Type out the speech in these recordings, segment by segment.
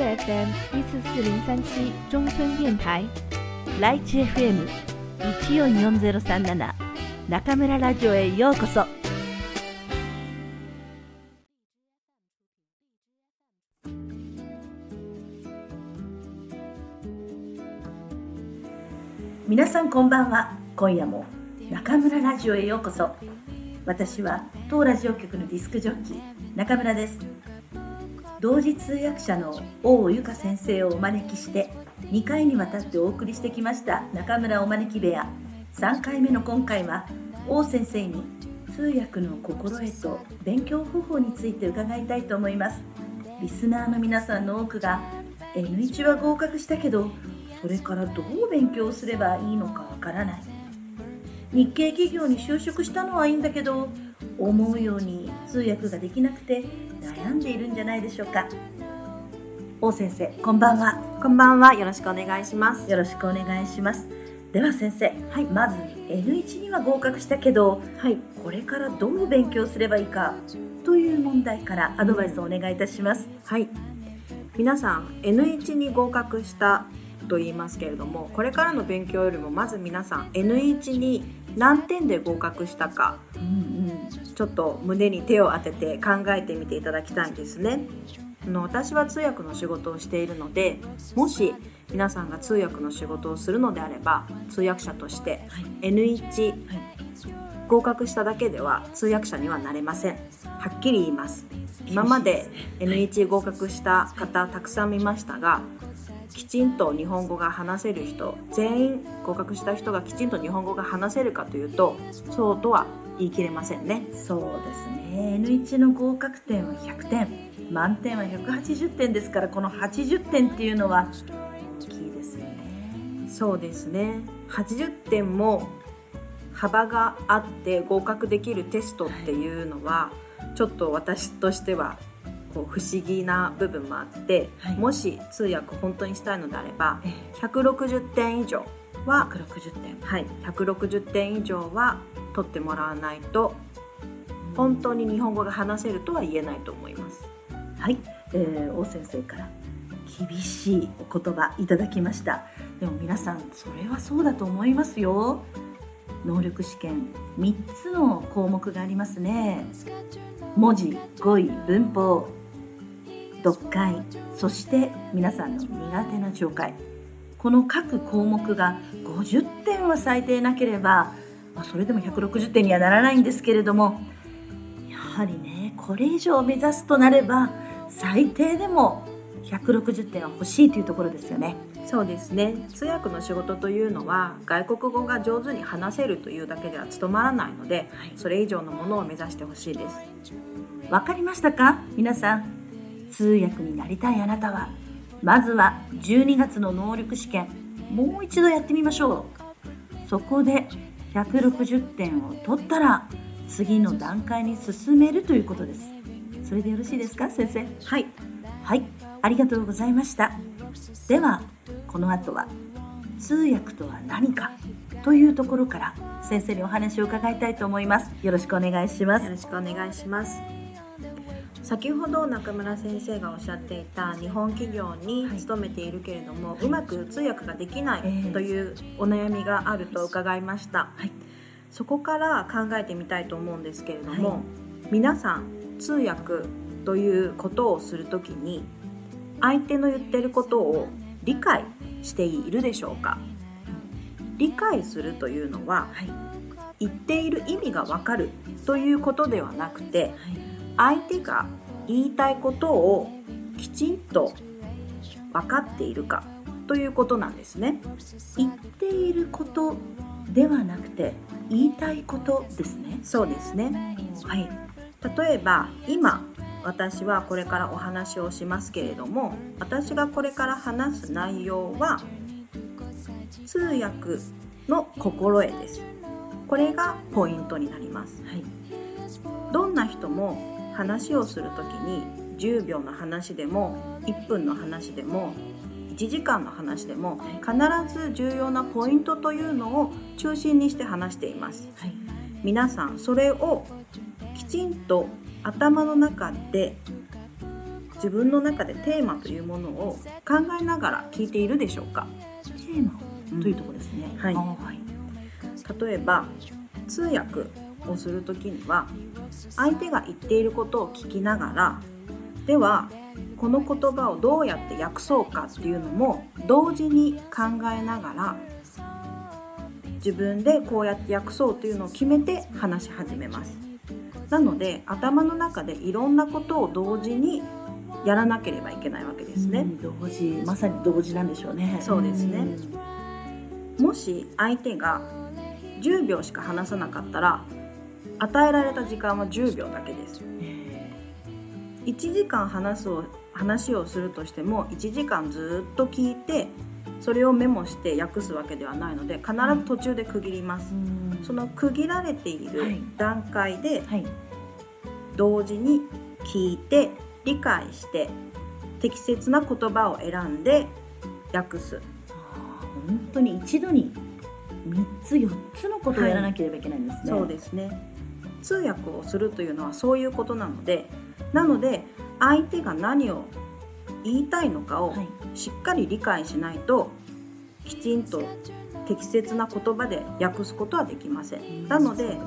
FM 一四四零三七中村電台ライチ FM 一四四ゼロ三七中村ラジオへようこそ。皆さんこんばんは。今夜も中村ラジオへようこそ。私は当ラジオ局のディスクジョッキー中村です。同時通訳者の大由香先生をお招きして2回にわたってお送りしてきました中村お招き部屋。3回目の今回は王先生に通訳の心得と勉強方法について伺いたいと思います。リスナーの皆さんの多くが N1 は合格したけどそれからどう勉強すればいいのかわからない。日系企業に就職したのはいいんだけど思うように通訳ができなくて悩んでいるんじゃないでしょうか。王先生こんばんは。こんばんは。よろしくお願いします。よろしくお願いします。では先生、はい、まず N1 には合格したけど、はい、これからどう勉強すればいいかという問題からアドバイスをお願いいたします、はい。皆さん N1 に合格したと言いますけれどもこれからの勉強よりもまず皆さん N1 に何点で合格したか、うんうん、ちょっと胸に手を当てて考えてみていただきたいんですね。の私は通訳の仕事をしているのでもし皆さんが通訳の仕事をするのであれば通訳者として N1、合格しただけでは通訳者にはなれません。はっきり言います。今まで N1 合格した方たくさん見ましたがきちんと日本語が話せる人全員合格した人がきちんと日本語が話せるかというとそうとは言い切れませんね。そうですね。N1 の合格点は100点。満点は180点ですからこの80点っていうのは大きいですよね。そうですね。80点も幅があって合格できるテストっていうのは、ちょっと私としてはこう不思議な部分もあって、はい、もし通訳本当にしたいのであれば、160点以上は160点。はい160点以上は取ってもらわないと本当に日本語が話せるとは言えないと思います。はい、えー、王先生から厳しいお言葉いただきました。でも皆さんそれはそうだと思いますよ。能力試験3つの項目がありますね。文字語彙文法読解そして皆さんの苦手な聴解この各項目が50点は最低なければ、まあ、それでも160点にはならないんですけれどもやはりねこれ以上目指すとなれば最低でも160点は欲しいというところですよね。そうですね。通訳の仕事というのは外国語が上手に話せるというだけでは務まらないので、はい、それ以上のものを目指してほしいです。わかりましたか？皆さん通訳になりたいあなたはまずは12月の能力試験もう一度やってみましょう。そこで160点を取ったら次の段階に進めるということです。それでよろしいですか先生？はい。はい。ありがとうございました。ではこの後は通訳とは何かというところから先生にお話を伺いたいと思います。よろしくお願いします。よろしくお願いします先ほど中村先生がおっしゃっていた日本企業に勤めているけれども、はい、うまく通訳ができないというお悩みがあると伺いました、はい、そこから考えてみたいと思うんですけれども、はい、皆さん通訳ということをする時に相手の言ってることを理解しているでしょうか？理解するというのは、はい、言っている意味がわかるということではなくて、はい、相手が言いたいことをきちんと分かっているかということなんですね。言っていることではなくて言いたいことですね。そうですね。はい。例えば今私はこれからお話をしますけれども私がこれから話す内容は通訳の心得ですこれがポイントになります、はい、どんな人も話をする時に10秒の話でも1分の話でも1時間の話でも必ず重要なポイントというのを中心にして話しています、はい、皆さんそれをきちんと頭の中で自分の中でテーマというものを考えながら聞いているでしょうか？テーマというところですね、うん、はい、はい、例えば通訳をする時には相手が言っていることを聞きながらではこの言葉をどうやって訳そうかっていうのも同時に考えながら自分でこうやって訳そうというのを決めて話し始めます。なので頭の中でいろんなことを同時にやらなければいけないわけですね、同時まさに同時なんでしょうね。そうですね、もし相手が10秒しか話さなかったら与えられた時間は10秒だけです1時間話すを話をするとしても1時間ずっと聞いてそれをメモして訳すわけではないので必ず途中で区切ります、その区切られている段階で同時に聞いて理解して適切な言葉を選んで訳す。本当に一度に3つ4つのことをやらなければいけないんですね、はい、そうですね通訳をするというのはそういうことなのでなので相手が何を言いたいのかをしっかり理解しないときちんと適切な言葉で訳すことはできません。なので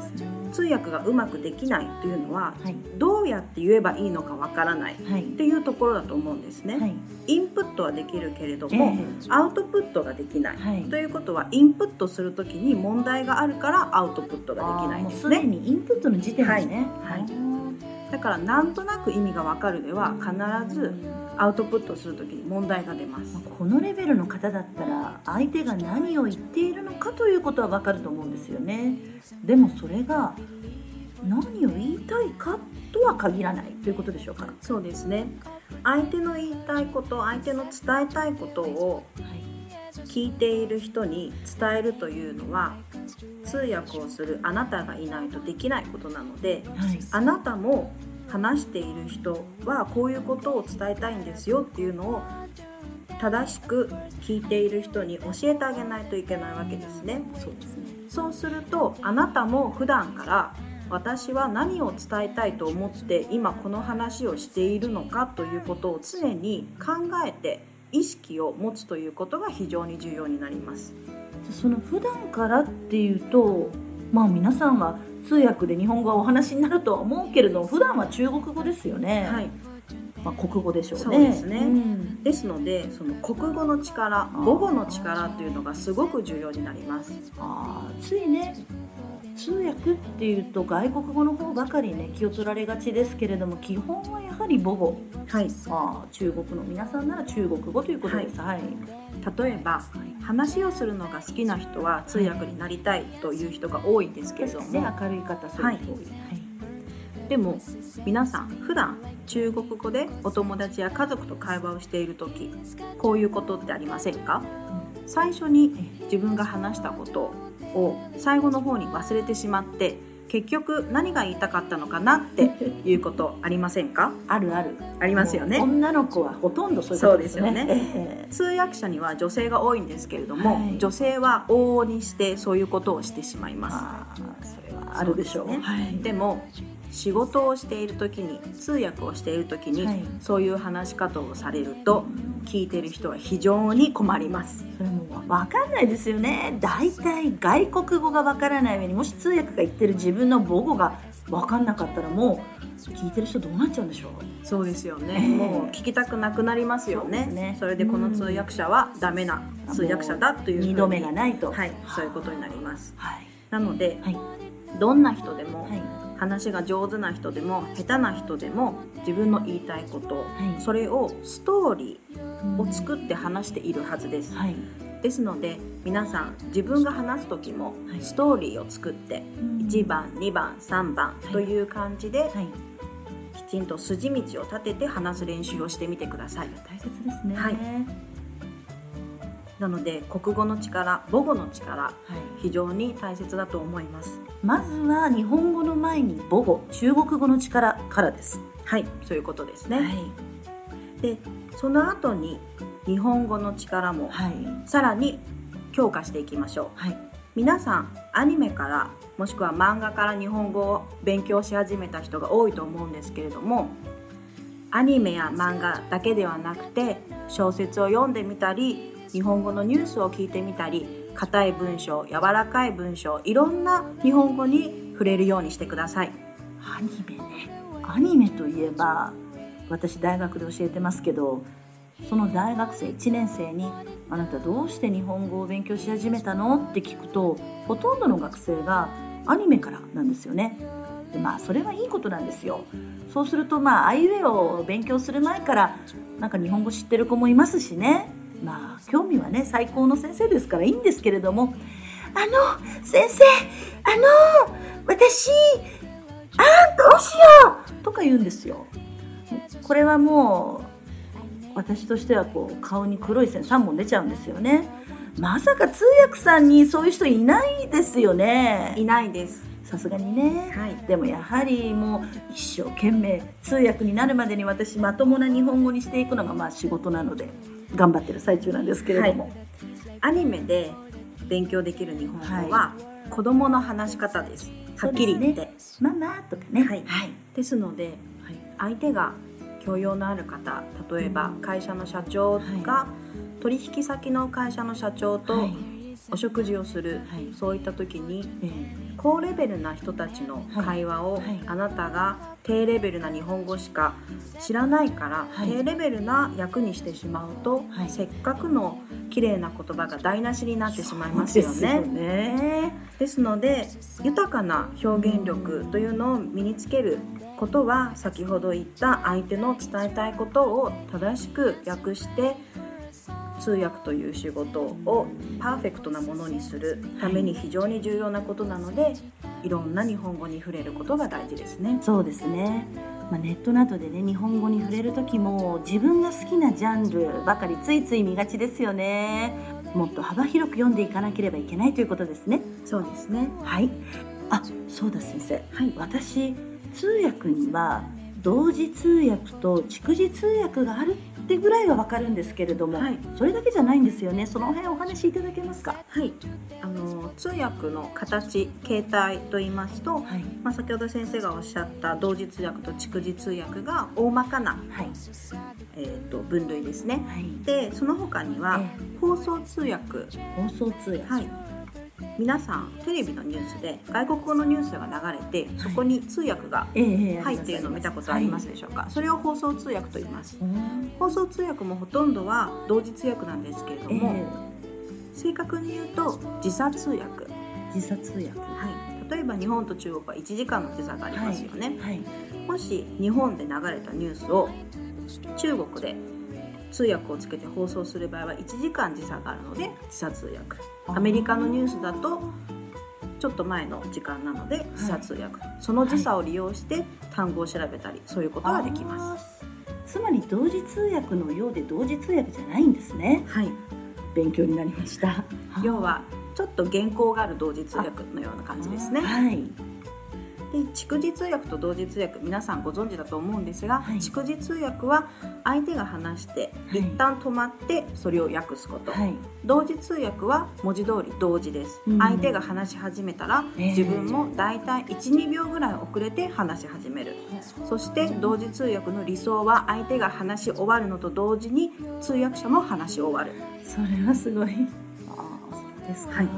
通訳がうまくできないというのは、はい、どうやって言えばいいのかわからないっていうところだと思うんですね。はい、インプットはできるけれども、えー、アウトプットができない、はい、ということはインプットする時に問題があるからアウトプットができないんですね。すでにインプットの時点でね、はいだからなんとなく意味がわかるでは必ずアウトプットする時に問題が出ます。このレベルの方だったら相手が何を言っているのかということはわかると思うんですよね。でもそれが何を言いたいかとは限らないということでしょうか。そうですね。相手の言いたいこと相手の伝えたいことを聞いている人に伝えるというのは通訳をするあなたがいないとできないことなので、はい、あなたも話している人はこういうことを伝えたいんですよっていうのを正しく聞いている人に教えてあげないといけないわけですね。そうですねそうするとあなたも普段から私は何を伝えたいと思って今この話をしているのかということを常に考えて意識を持つということが非常に重要になります。その普段からっていうとまあ皆さんは通訳で日本語はお話になるとは思うけれど普段は中国語ですよね。はいまあ、国語でしょうね。そうですね、うん、ですのでその国語の力母語の力というのがすごく重要になります。あついね通訳っていうと外国語の方ばかりね気を取られがちですけれども基本はやはり母語、はい、あ中国の皆さんなら中国語ということです。はい、はい。例えば、話をするのが好きな人は通訳になりたいという人が多いんですけれども、ね、明るい方そういう人多い、はい。でも皆さん普段中国語でお友達や家族と会話をしている時こういうことってありませんか、最初に自分が話したことを最後の方に忘れてしまって結局何が言いたかったのかなっていうことありませんか？あるある。ありますよね。女の子はほとんどそういうことですね。よね、通訳者には女性が多いんですけれども、はい、女性は往々にしてそういうことをしてしまいます。それはあるでしょう、ね。はい、でも仕事をしている時に通訳をしている時に、はい、そういう話し方をされると聞いてる人は非常に困ります。それも分かんないですよね。大体外国語が分からない上にもし通訳が言ってる自分の母語が分かんなかったらもう聞いてる人どうなっちゃうんでしょう？そうですよね、えー、もう聞きたくなくなりますよね、ね、それでこの通訳者はダメな通訳者だという二度目がないと、はい、そういうことになります、はい、なので、はい、どんな人でも、はい。話が上手な人でも下手な人でも自分の言いたいこと、はい、それをストーリーを作って話しているはずです。はい、ですので皆さん自分が話す時もストーリーを作って、はい、1番2番3番という感じで、きちんと筋道を立てて話す練習をしてみてください。大切ですね、はい。なので国語の力母語の力、はい、非常に大切だと思います。まずは日本語の前に母語中国語の力からです。はいそういうことですね、はい、でその後に日本語の力も、はい、さらに強化していきましょう、はい、皆さんアニメからもしくは漫画から日本語を勉強し始めた人が多いと思うんですけれどもアニメや漫画だけではなくて小説を読んでみたり日本語のニュースを聞いてみたり硬い文章柔らかい文章いろんな日本語に触れるようにしてください。アニメね。アニメといえば私大学で教えてますけどその大学生1年生に「あなたどうして日本語を勉強し始めたの?」って聞くとほとんどの学生がアニメからなんですよね。でまあそれはいいことなんですよ。そうするとまああいうえを勉強する前からなんか日本語知ってる子もいますしねまあ興味はね最高の先生ですからいいんですけれども「あの先生あの私あどうしよう!」とか言うんですよ。これはもう私としてはこう顔に黒い線3本出ちゃうんですよね。まさか通訳さんにそういう人いないですよね。いないです。さすがにね、はい。でもやはりもう一生懸命通訳になるまでに私まともな日本語にしていくのがまあ仕事なので頑張ってる最中なんですけれども、アニメで勉強できる日本語は、子供の話し方です。はっきり言って。ママとかね。はい。はい。ですので相手が教養のある方例えば会社の社長が取引先の会社の社長とはい。お食事をする、はい。そういった時にえー高レベルな人たちの会話を、あなたが低レベルな日本語しか知らないから、はい。低レベルな役にしてしまうと、はい。せっかくの綺麗な言葉が台無しになってしまいますよね。ですよね。ですので豊かな表現力というのを身につけることは先ほど言った相手の伝えたいことを正しく訳して通訳という仕事をパーフェクトなものにするために非常に重要なことなので、い、ろんな日本語に触れることが大事ですね。そうですね、まあ、ネットなどでね日本語に触れる時も自分が好きなジャンルばかりついつい見がちですよねもっと幅広く読んでいかなければいけないということですねそうですね。はいあそうだ先生はい。私通訳には同時通訳と逐次通訳があるってぐらいはわかるんですけれども、はい。それだけじゃないんですよね。その辺お話しいただけますか？はい。あの通訳の形、形態と言いますと、はい。まあ、先ほど先生がおっしゃった同時通訳と逐次通訳が大まかな、はい。えー、と分類ですね。はい。でその他にはえ。放送通訳、放送通訳。はい、皆さんテレビのニュースで外国語のニュースが流れてそこに通訳が入っているのを見たことありますでしょうか、それを放送通訳と言います。うん。放送通訳もほとんどは同時通訳なんですけれどえも、え正確に言うと時差通訳、時差通訳。はい、例えば日本と中国は1時間の時差がありますよね、はい。もし日本で流れたニュースを中国で通訳をつけて放送する場合は1時間時差があるので時差通訳。アメリカのニュースだとちょっと前の時間なので時差通訳、その時差を利用して単語を調べたりそういうことができます。すつまり同時通訳のようで同時通訳じゃないんですね。はい。勉強になりました。要はちょっと原稿がある同時通訳のような感じですね。はいで逐次通訳と同時通訳皆さんご存知だと思うんですが、はい。逐次通訳は相手が話してはい。一旦止まってそれを訳すこと、はい。同時通訳は文字通り同時です、うん。相手が話し始めたら、ええ自分もだいたい12秒ぐらい遅れて話し始める。そして同時通訳の理想は相手が話し終わるのと同時に通訳者も話し終わる。それはすごい。ああそうですか。はい。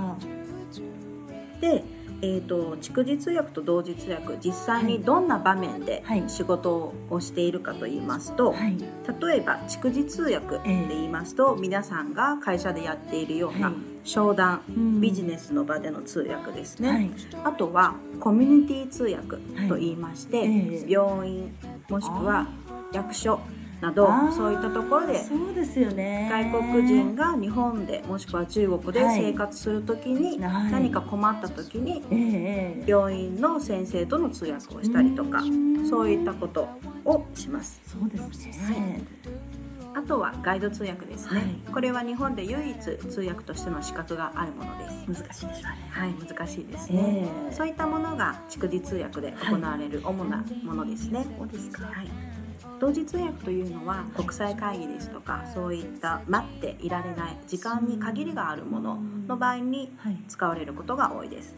で、えー、と逐次通訳と同時通訳実際にどんな場面ではい。仕事をしているかと言いますと、はい。例えば逐次通訳で言いますと、皆さんが会社でやっているようなはい。商談、うん。ビジネスの場での通訳ですね、はい。あとはコミュニティ通訳と言いまして、はいええ。病院もしくは役所などそういったところでそうですよね。外国人が日本でもしくは中国ではい。生活する時にはい。何か困った時にええええ。病院の先生との通訳をしたりとかうん。そういったことをします。そうですね、あとはガイド通訳ですね、はい。これは日本で唯一通訳としての資格があるものです。難しいでしょうね。はい難しいですね、ええ。そういったものが逐次通訳で行われる主なものですね、そうですか。はい、同時通訳というのは国際会議ですとかそういった待っていられない時間に限りがあるものの場合にはい。使われることが多いです。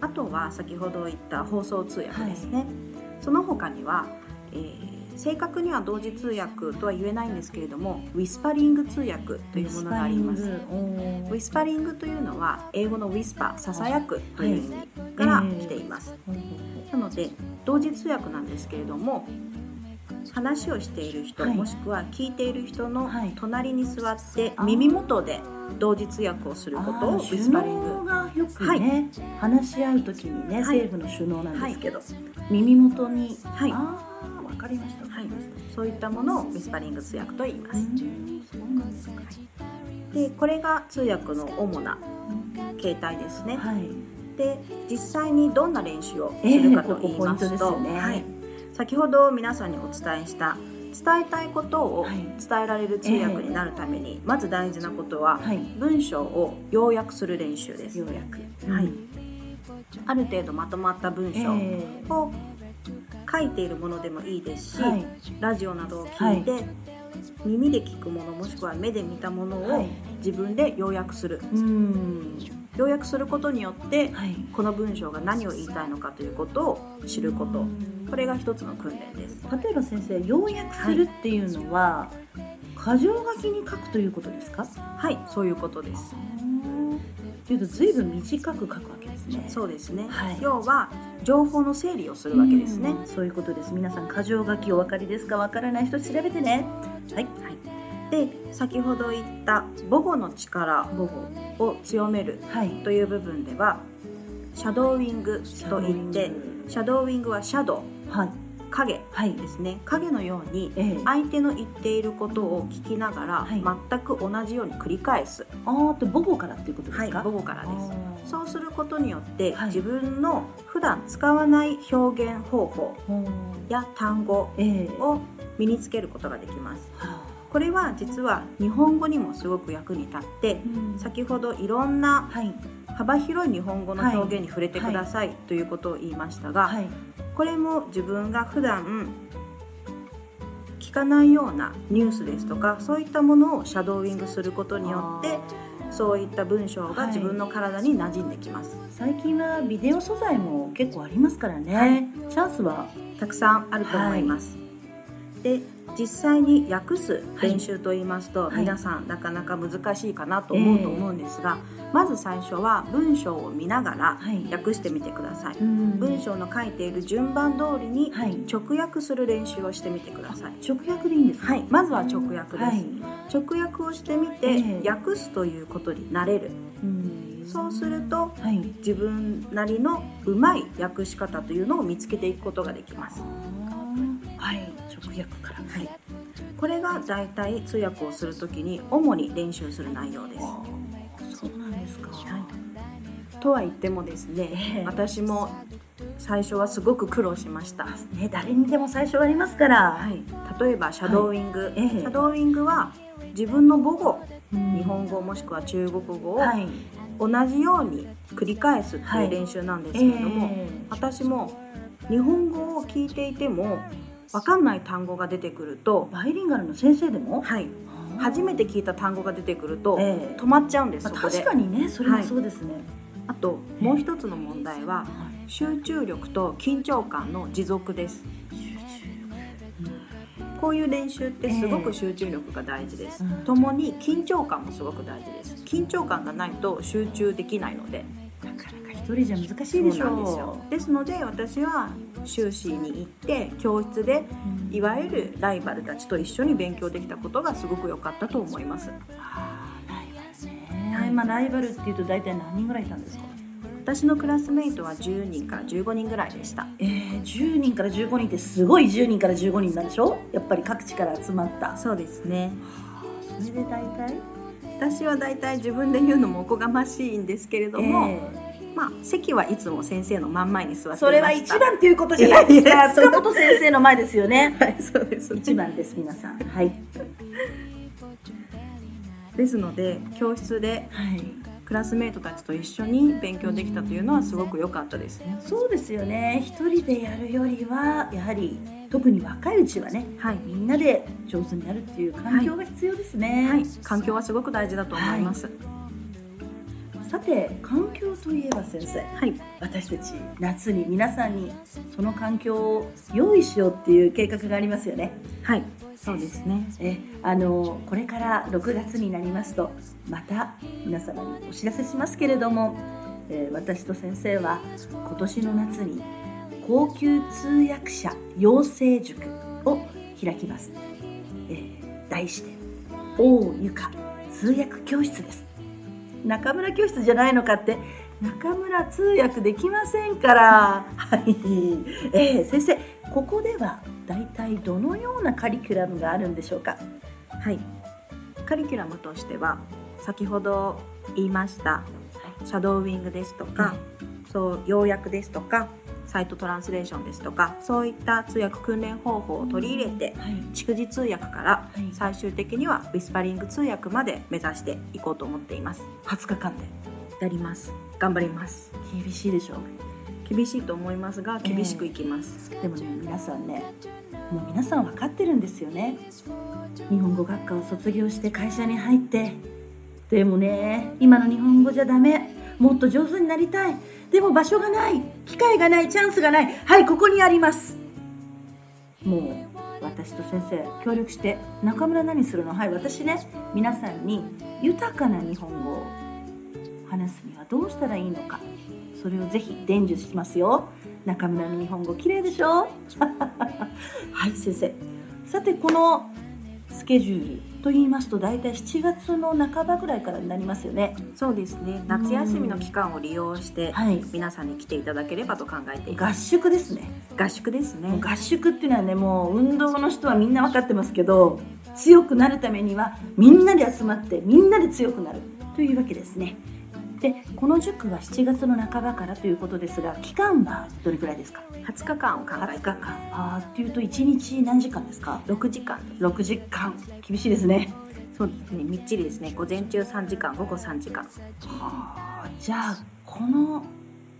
あとは先ほど言った放送通訳ですね、その他には、えー正確には同時通訳とは言えないんですけれどもウィスパリング通訳というものがあります。ウィスパリングというのは英語のウィスパーささやくという意味から来ています、はいえー、なので同時通訳なんですけれども話をしている人、はい、もしくは聞いている人の隣に座って耳元で同時通訳をすることをウィスパリング。がよくね、はい、話し合う時にね、政府の首脳なんですけど、耳元に。はい。わかりました、はい、そういったものをウィスパリング通訳と言います。でこれが通訳の主な形態ですね。はい、で実際にどんな練習をするかと言いますと、えーね。はい、先ほど皆さんにお伝えした伝えたいことを伝えられる通訳になるために、まず大事なことは、はい、文章を要約する練習です。要約、はい、ある程度まとまった文章を書いているものでもいいですし、はい、ラジオなどを聞いて、はい、耳で聞くものもしくは目で見たものを自分で要約する。要約することによって、はい、この文章が何を言いたいのかということを知ること。これが一つの訓練です。例えば先生要約するっていうのは、はい、箇条書きに書くということですか？はいそういうことです。というと随分短く書くわけですね。そうですね、はい、要は情報の整理をするわけですね。そういうことです。皆さん箇条書きお分かりですか？分からない人調べてね。はい、はいで先ほど言った母語の力を強めるという部分では、シャドーウィングといってシャドーウィング。はシャドウ、はい、影ですね、はい、影のように相手の言っていることを聞きながら、全く同じように繰り返す。ああと母語からっていうことですか、はい、母語からです。そうすることによって、はい、自分の普段使わない表現方法や単語を身につけることができます、はあこれは実は日本語にもすごく役に立って、うん、先ほどいろんな幅広い日本語の表現に触れてください、ということを言いましたが、はい、これも自分が普段聞かないようなニュースですとかそういったものをシャドーイングすることによってそういった文章が自分の体に馴染んできます、はい、最近はビデオ素材も結構ありますからね、はい、チャンスはたくさんあると思います、で実際に訳す練習といいますと、はい、皆さんなかなか難しいかなと思うと思うんですが、えー、まず最初は文章を見ながら訳してみてください、はい、文章の書いている順番通りに直訳する練習をしてみてください、直訳でいいんですか、はい、まずは直訳です、直訳をしてみて、訳すということになれる、そうすると、はい、自分なりのうまい訳し方というのを見つけていくことができます。はい、直訳から、はい、これがだいたい通訳をするときに主に練習する内容です。そうなんですか、はい、とは言ってもですね、えー、私も最初はすごく苦労しました。ね、誰にでも最初はありますから。はい、例えばシャドーイング、はい。えー、シャドーイングは自分の母語、うん、日本語もしくは中国語を同じように繰り返すっていう練習なんですけれども、はいえ。ー、私も日本語を聞いていても分かんない単語が出てくるとバイリンガルの先生でもはい。初めて聞いた単語が出てくると、えー、止まっちゃうんです、まあ、確かにねそれはそうですね、はい、あともう一つの問題は、集中力と緊張感の持続です、こういう練習ってすごく集中力が大事です、えー、共に緊張感もすごく大事です。緊張感がないと集中できないので一人じゃ難しいでしょ。うですので私は修士に行って教室でいわゆるライバルたちと一緒に勉強できたことがすごく良かったと思います。はあ、ライバルね、はい、まあ、ライバルっていうと大体何人ぐらいいたんですか？私のクラスメイトは10人から15人ぐらいでした。えー、10人から15人ってすごい10人から15人なんでしょ？やっぱり各地から集まった。そうですね。はあ、それで大体？私は大体自分で言うのもおこがましいんですけれども、えーまあ、席はいつも先生の真ん前に座ってそれは一番っていうことじゃない。ですか塚本先生の前ですよね。はいそうです、ね、一番です皆さん。はい。ですので教室で、クラスメートたちと一緒に勉強できたというのはすごく良かったですね。そうですよね。一人でやるよりはやはり特に若いうちはね、はい、みんなで上手になるっていう環境が必要ですね。はい、環境はすごく大事だと思います。はいさて環境といえば先生、はい、私たち夏に皆さんにその環境を用意しようっていう計画がありますよね。はい。そうですね。えあのこれから6月になりますとまた皆様にお知らせしますけれども、えー、私と先生は今年の夏に高級通訳者養成塾を開きます、えー、題して大ゆか通訳教室です中村教室じゃないのかって。中村通訳できませんから。はい、えー、先生ここでは大体どのようなカリキュラムがあるんでしょうか？はい。カリキュラムとしては先ほど言いましたシャドーウィングですとか、そう要約ですとかサイトトランスレーションですとかそういった通訳訓練方法を取り入れて、はい、蓄字通訳から最終的にはウィスパリング通訳まで目指していこうと思っています。20日間で。やります。頑張ります。厳しいでしょう。厳しいと思いますが厳しくいきます、えー、でもね皆さんねもう皆さん分かってるんですよね。日本語学科を卒業して会社に入って。でもね今の日本語じゃダメ。もっと上手になりたいでも場所がない機会がないチャンスがない。はいここにあります。もう私と先生協力して中村何するの？はい私ね皆さんに豊かな日本語を話すにはどうしたらいいのか。それをぜひ伝授しますよ。中村の日本語綺麗でしょ？はい先生。さてこのスケジュールと言いますと大体7月の半ばぐらいからになりますよね。そうですね。夏休みの期間を利用して、はい、皆さんに来ていただければと考えています。合宿ですね。合宿ですね。合宿っていうのはねもう運動の人はみんな分かってますけど強くなるためにはみんなで集まってみんなで強くなるというわけですねでこの塾は7月の半ばからということですが期間はどれくらいですか？20日間を考えて20日間。ああっていうと1日何時間ですか？6時間です。6時間。厳しいですね。そうですね。みっちりですね。午前中3時間午後3時間。はあじゃあこの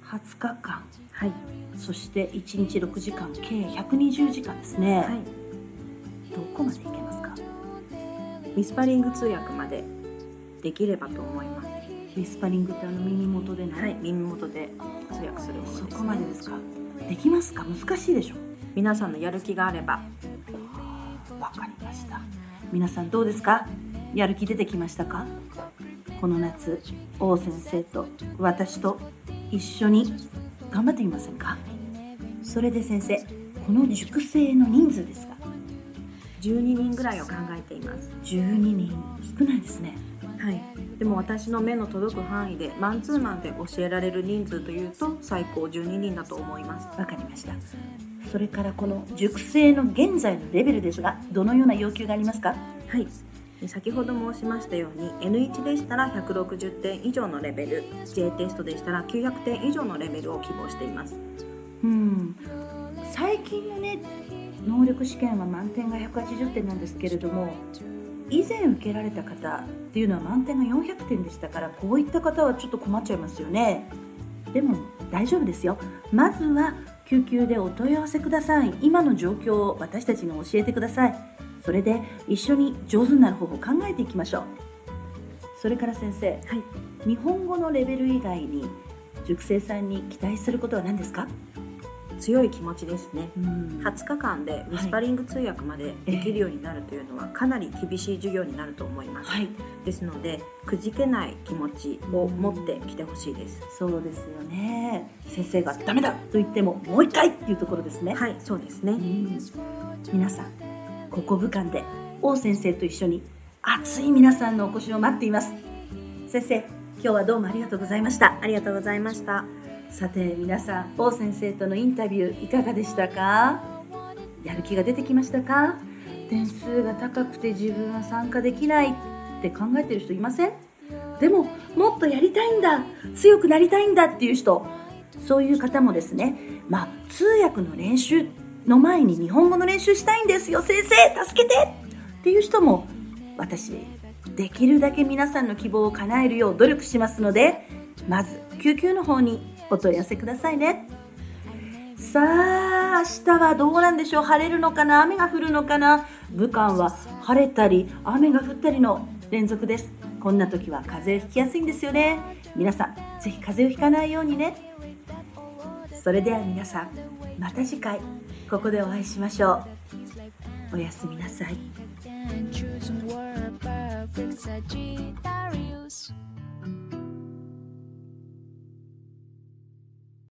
20日間。はい。そして1日6時間計120時間ですね。はい。どこまでいけますか？ミスパリング通訳までできればと思いますスパリングってあの耳元でね、はい、耳元で通訳するものです、ね、そこまでですか。できますか？難しいでしょ。皆さんのやる気があれば。わかりました。皆さんどうですか？やる気出てきましたか？この夏王先生と私と一緒に頑張ってみませんか？それで先生この塾生の人数ですか？12人ぐらいを考えています。12人。少ないですねはい。でも私の目の届く範囲でマンツーマンで教えられる人数というと最高12人だと思います。わかりました。それからこの塾生の現在のレベルですがどのような要求がありますか？はい。先ほど申しましたように N1 でしたら160点以上のレベル J テストでしたら900点以上のレベルを希望しています。うん。最近のね能力試験は満点が180点なんですけれども以前受けられた方っていうのは満点が400点でしたからこういった方はちょっと困っちゃいますよね。でも大丈夫ですよ。まずは救急でお問い合わせください。今の状況を私たちに教えてください。それで一緒に上手になる方法を考えていきましょう。それから先生、はい、日本語のレベル以外に塾生さんに期待することは何ですか？強い気持ちですね、うん、20日間でウィスパリング通訳までできるようになるというのはかなり厳しい授業になると思います、はい、ですのでくじけない気持ちを持ってきてほしいです、うん、そうですよね。先生がダメだと言ってももう一回っていうところですね。はいそうですね、うん、皆さんここ武漢で王先生と一緒に熱い皆さんのお越しを待っています。先生今日はどうもありがとうございました。ありがとうございましたさて皆さん王先生とのインタビューいかがでしたか？やる気が出てきましたか？点数が高くて自分は参加できないって考えてる人いません？でももっとやりたいんだ！強くなりたいんだっていう人！そういう方もですねまあ通訳の練習の前に日本語の練習したいんですよ先生！助けて！っていう人も私できるだけ皆さんの希望を叶えるよう努力しますのでまず救急の方にお問い合わせくださいね。さあ明日はどうなんでしょう？晴れるのかな？雨が降るのかな？武漢は晴れたり雨が降ったりの連続です。こんな時は風邪をひきやすいんですよね。皆さんぜひ風邪をひかないようにね。それでは皆さんまた次回ここでお会いしましょう。おやすみなさい。